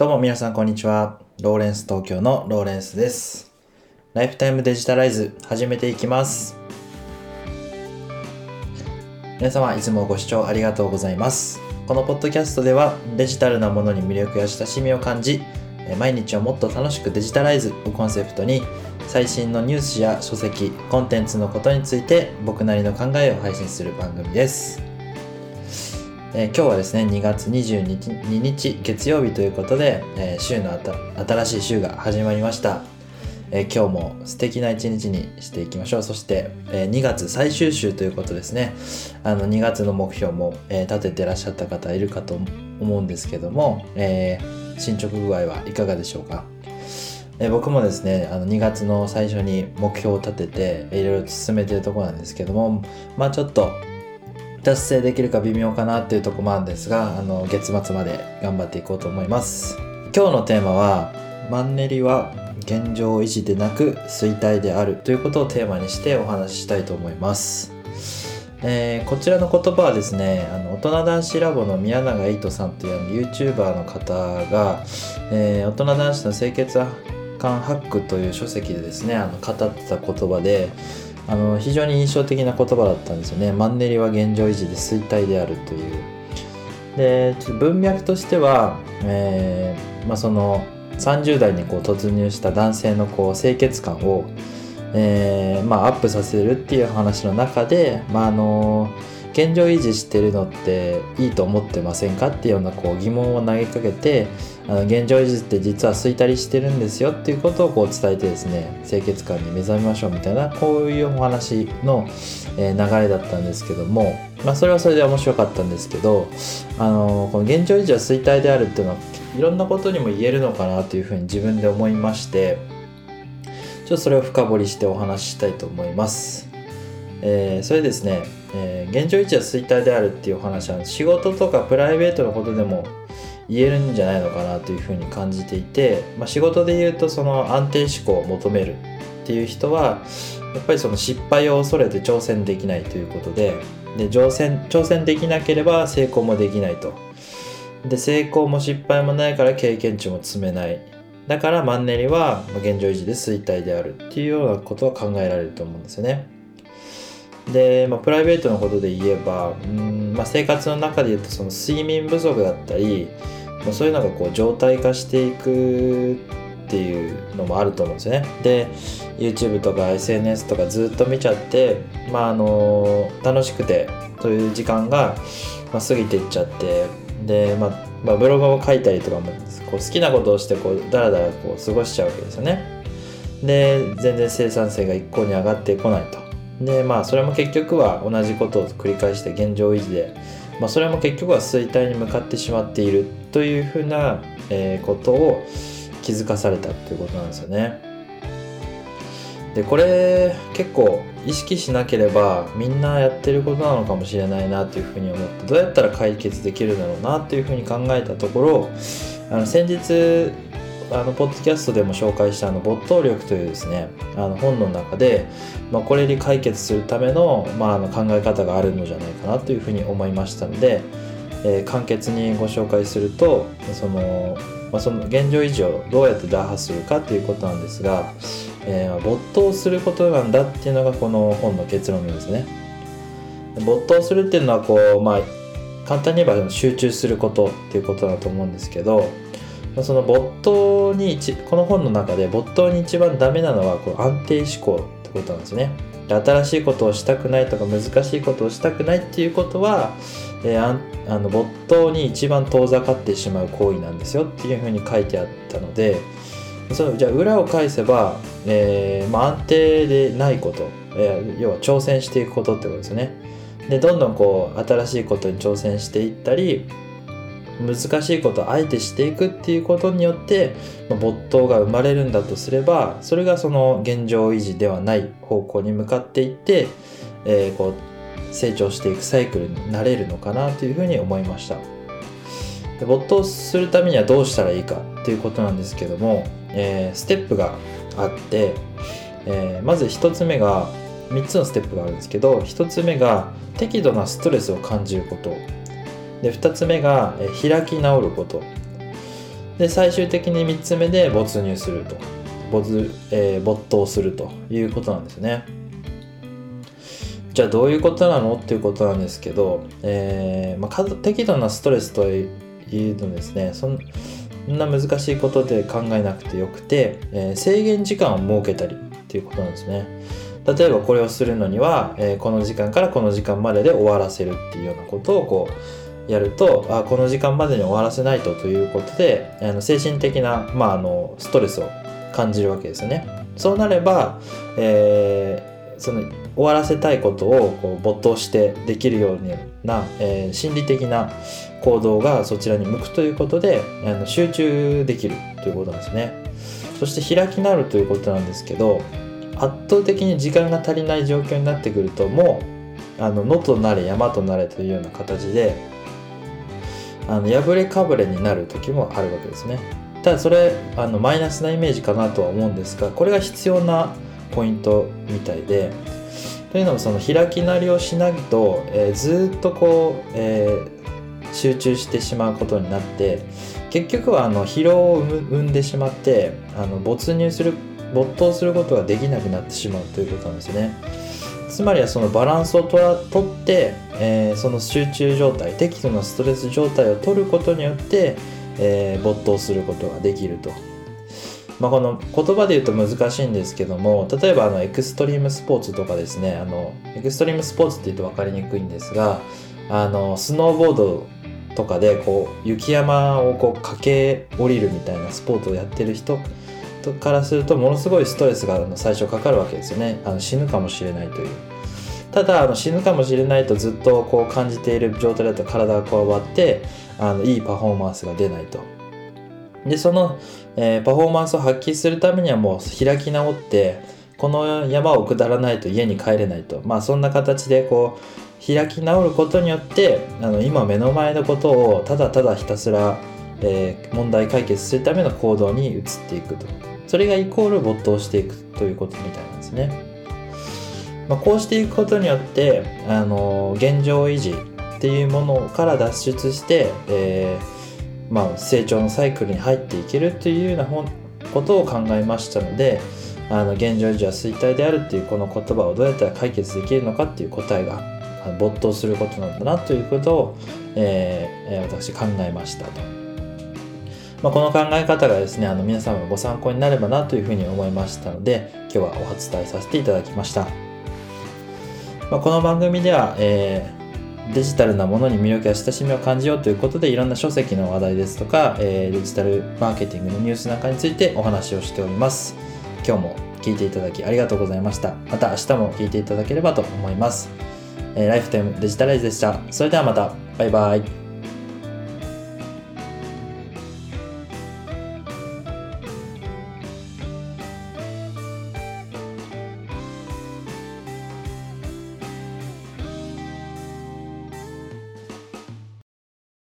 どうも皆さんこんにちは。ローレンス東京のローレンスです。ライフタイムデジタライズ始めていきます。皆様いつもご視聴ありがとうございます。このポッドキャストではデジタルなものに魅力や親しみを感じ、え毎日をもっと楽しくデジタライズをコンセプトに最新のニュースや書籍、コンテンツのことについて僕なりの考えを配信する番組です。えー今日はですね2月22日月曜日ということで、えー週の新しい週が始まりました、えー今日も素敵な一日にしていきましょう。そして、えー2月最終週ということですね。あの2月の目標も、え立ててらっしゃった方いるかと思うんですけども、え進捗具合はいかがでしょうか。え僕もですねあの2月の最初に目標を立てていろいろ進めてるとこなんですけどもまあちょっと達成できるか微妙かなっていうところもあるんですがあの月末まで頑張っていこうと思います。今日のテーマはマンネリは現状維持でなく衰退であるということをテーマにしてお話ししたいと思います。えーこちらの言葉はですねあの大人男子ラボの宮永エイトさんというあの YouTuber の方が、えー大人男子の清潔感ハックという書籍でですねあの語ってた言葉であの非常に印象的な言葉だったんですよね。マンネリは現状維持で衰退であるという。で文脈としては、えーまあ、その30代にこう突入した男性のこう清潔感を、えーまあ、アップさせるっていう話の中で、まあ、あの現状維持してるのっていいと思ってませんか？っていうようなこう疑問を投げかけてあの現状維持って実は衰退してるんですよっていうことをこう伝えてですね清潔感に目覚めましょうみたいなこういうお話の、えー流れだったんですけども、まあ、それはそれで面白かったんですけどあのこの現状維持は衰退であるっていうのはいろんなことにも言えるのかなというふうに自分で思いましてちょっとそれを深掘りしてお話ししたいと思います。えーそれですね、え現状維持は衰退であるっていうお話は仕事とかプライベートのことでも言えるんじゃないのかなというふうに感じていて、まあ、仕事で言うとその安定志向を求めるっていう人はやっぱりその失敗を恐れて挑戦できないということでで挑戦挑戦できなければ成功もできないと。で成功も失敗もないから経験値も積めない。だからマンネリは現状維持で衰退であるっていうようなことは考えられると思うんですよね。で、まあ、プライベートのことで言えばうん、まあ、生活の中で言うとその睡眠不足だったりそういうのがこう状態化していくっていうのもあると思うんですよね。で YouTube とか SNS とかずっと見ちゃって、まあ、あの楽しくてという時間が、まあ、過ぎていっちゃってで、まあまあ、ブログを書いたりとかもこう好きなことをしてこうだらだらこう過ごしちゃうわけですよね。で全然生産性が一向に上がってこないと。でまあそれも結局は同じことを繰り返して現状維持で、まあ、それも結局は衰退に向かってしまっているというふうな、えことを気づかされたということなんですよね。でこれ結構意識しなければみんなやってることなのかもしれないなというふうに思ってどうやったら解決できるだろうなというふうに考えたところあの先日あのポッドキャストでも紹介したあの没頭力というですねあの本の中で、まあ、これに解決するための,、まあ、あの考え方があるのじゃないかなというふうに思いましたので、えー簡潔にご紹介するとその、まあ、その現状維持をどうやって打破するかということなんですが、えー没頭することなんだっていうのがこの本の結論なんですね。没頭するっていうのはこう、まあ、簡単に言えば集中することっていうことだと思うんですけどその没頭にこの本の中で没頭に一番ダメなのはこう安定志向ってことなんですね。新しいことをしたくないとか難しいことをしたくないっていうことは、えーあの没頭に一番遠ざかってしまう行為なんですよっていうふうに書いてあったのでそのじゃあ裏を返せば、えーまあ、安定でないこと、えー要は挑戦していくことってことですよね。でどんどんこう新しいことに挑戦していったり難しいことをあえてしていくっていうことによって、ま没頭が生まれるんだとすればそれがその現状維持ではない方向に向かっていって、えーこう成長していくサイクルになれるのかなというふうに思いました。で没頭するためにはどうしたらいいかっていうことなんですけども、えーステップがあって、えーまず1つ目が3つのステップがあるんですけど1つ目が適度なストレスを感じること。で2つ目が、開き直ること。で最終的に3つ目で没入すると。没,、えー、没頭するということなんですね。じゃあどういうことなのっていうことなんですけど、えーまあ、適度なストレスというのですねそんな難しいことで考えなくてよくて、えー、制限時間を設けたりっていうことなんですね。例えばこれをするのには、えー、この時間からこの時間までで終わらせるっていうようなことをこうやるとあこの時間までに終わらせないとということであの精神的な、まあ、あのストレスを感じるわけですよね。そうなれば、えー、その終わらせたいことをこう没頭してできるような、えー、心理的な行動がそちらに向くということであの集中できるということなんですね。そして開き直るということなんですけど圧倒的に時間が足りない状況になってくるともうあの野となれ山となれというような形であの破れかぶれになる時もあるわけですね。ただそれあのマイナスなイメージかなとは思うんですがこれが必要なポイントみたいでというのもその開きなりをしないと、えー、ずっとこう、えー、集中してしまうことになって結局はあの疲労を生んでしまってあの没入する没頭することができなくなってしまうということなんですね。つまりはそのバランスをとらとって、えー、その集中状態適度なストレス状態を取ることによってえー、没頭することができると。まあ、この言葉で言うと難しいんですけども例えばあのエクストリームスポーツとかですねあのエクストリームスポーツって言うと分かりにくいんですがあのスノーボードとかでこう雪山をこう駆け下りるみたいなスポーツをやってる人からするとものすごいストレスが最初かかるわけですよね。あの死ぬかもしれないという。ただあの死ぬかもしれないとずっとこう感じている状態だと体がこわばってあのいいパフォーマンスが出ないと。でその、えー、パフォーマンスを発揮するためにはもう開き直ってこの山を下らないと家に帰れないと。まあそんな形でこう開き直ることによってあの今目の前のことをただただひたすら、えー、問題解決するための行動に移っていくと。それがイコール没頭していくということみたいなんですね。まあ、こうしていくことによってあの現状維持っていうものから脱出して、えー、まあ、成長のサイクルに入っていけるというようなことを考えましたのであの現状維持は衰退であるっていうこの言葉をどうやったら解決できるのかっていう答えが没頭することなんだなということを、えー、私考えましたと。まあ、この考え方がですねあの皆様のご参考になればなというふうに思いましたので今日はお伝えさせていただきました、まあ、この番組では、えーデジタルなものに魅力や親しみを感じようということでいろんな書籍の話題ですとか、えー、デジタルマーケティングのニュースなんかについてお話をしております。今日も聞いていただきありがとうございました。また明日も聞いていただければと思います、えー、ライフタイムデジタライズでした。それではまた。バイバイ。